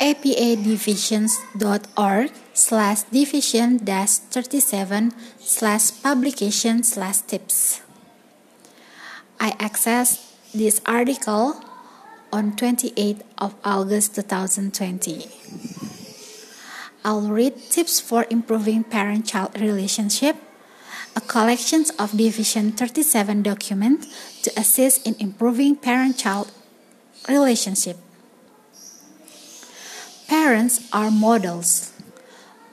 apadivisions.org slash division dash 37 slash publication slash tips. I accessed this article on 28th of August 2020. I'll read tips for improving parent-child relationship, a collection of Division 37 documents to assist in improving parent-child relationship. Parents are models.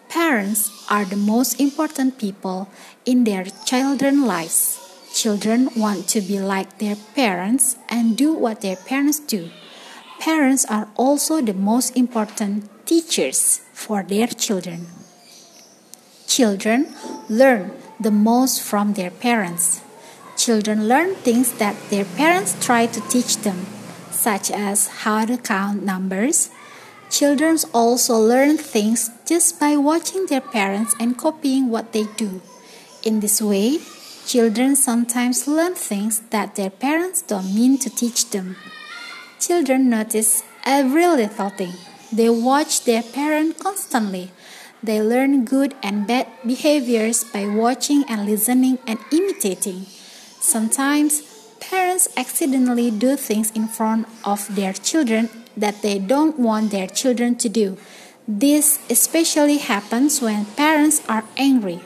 Parents are the most important people in their children's lives. Children want to be like their parents and do what their parents do. Parents are also the most important teachers for their children. Children learn the most from their parents. Children learn things that their parents try to teach them, such as how to count numbers, Children also learn things just by watching their parents and copying what they do. In this way, children sometimes learn things that their parents don't mean to teach them. Children notice every little thing. They watch their parents constantly. They learn good and bad behaviors by watching and listening and imitating. Sometimes parents accidentally do things in front of their children that they don't want their children to do. This especially happens when parents are angry.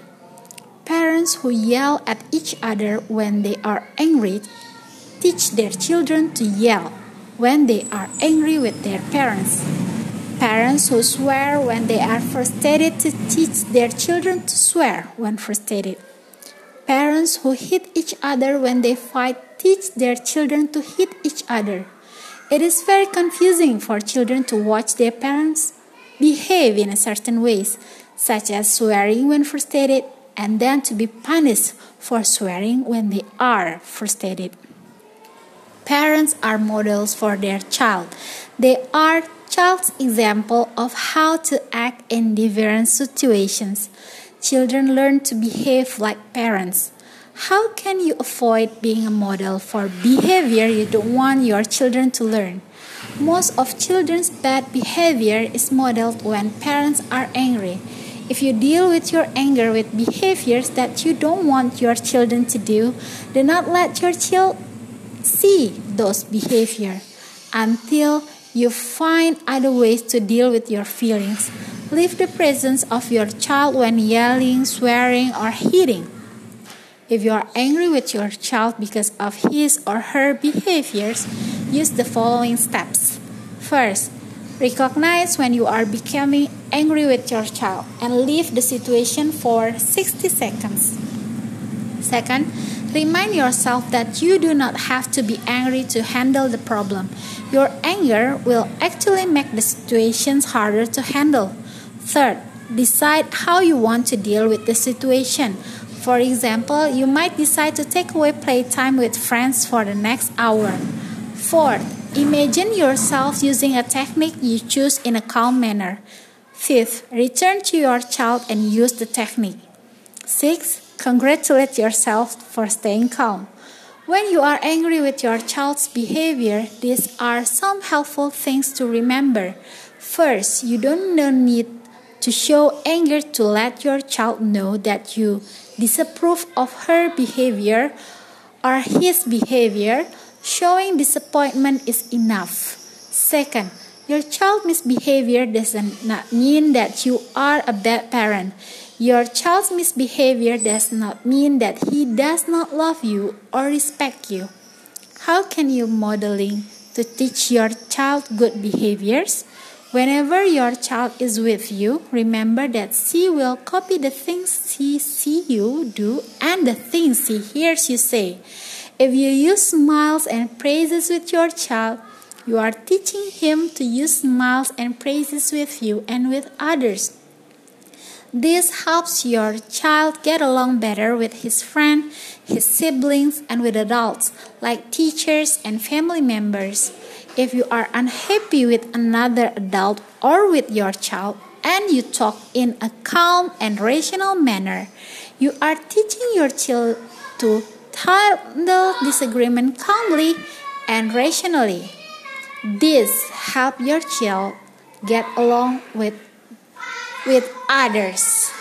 Parents who yell at each other when they are angry teach their children to yell when they are angry with their parents. Parents who swear when they are frustrated to teach their children to swear when frustrated. Parents who hit each other when they fight teach their children to hit each other. It is very confusing for children to watch their parents behave in certain ways, such as swearing when frustrated and then to be punished for swearing when they are frustrated. Parents are models for their child. They are child's example of how to act in different situations. Children learn to behave like parents. How can you avoid being a model for behavior you don't want your children to learn? Most of children's bad behavior is modeled when parents are angry. If you deal with your anger with behaviors that you don't want your children to do, do not let your child see those behavior until you find other ways to deal with your feelings. Leave the presence of your child when yelling, swearing, or hitting. If you are angry with your child because of his or her behaviors, use the following steps. First, recognize when you are becoming angry with your child and leave the situation for 60 seconds. Second, remind yourself that you do not have to be angry to handle the problem. Your anger will actually make the situations harder to handle. Third, decide how you want to deal with the situation. For example, you might decide to take away playtime with friends for the next hour. Fourth, imagine yourself using a technique you choose in a calm manner. Fifth, return to your child and use the technique. Sixth, congratulate yourself for staying calm. When you are angry with your child's behavior, these are some helpful things to remember. First, you don't need to show anger to let your child know that you disapprove of her behavior or his behavior, showing disappointment is enough. Second, your child misbehavior does not mean that you are a bad parent. Your child's misbehavior does not mean that he does not love you or respect you. How can you modeling to teach your child good behaviors? Whenever your child is with you, remember that she will copy the things she sees you do and the things she hears you say. If you use smiles and praises with your child, you are teaching him to use smiles and praises with you and with others. This helps your child get along better with his friend, his siblings, and with adults like teachers and family members. If you are unhappy with another adult or with your child and you talk in a calm and rational manner, you are teaching your child to handle disagreement calmly and rationally. This helps your child get along with with others.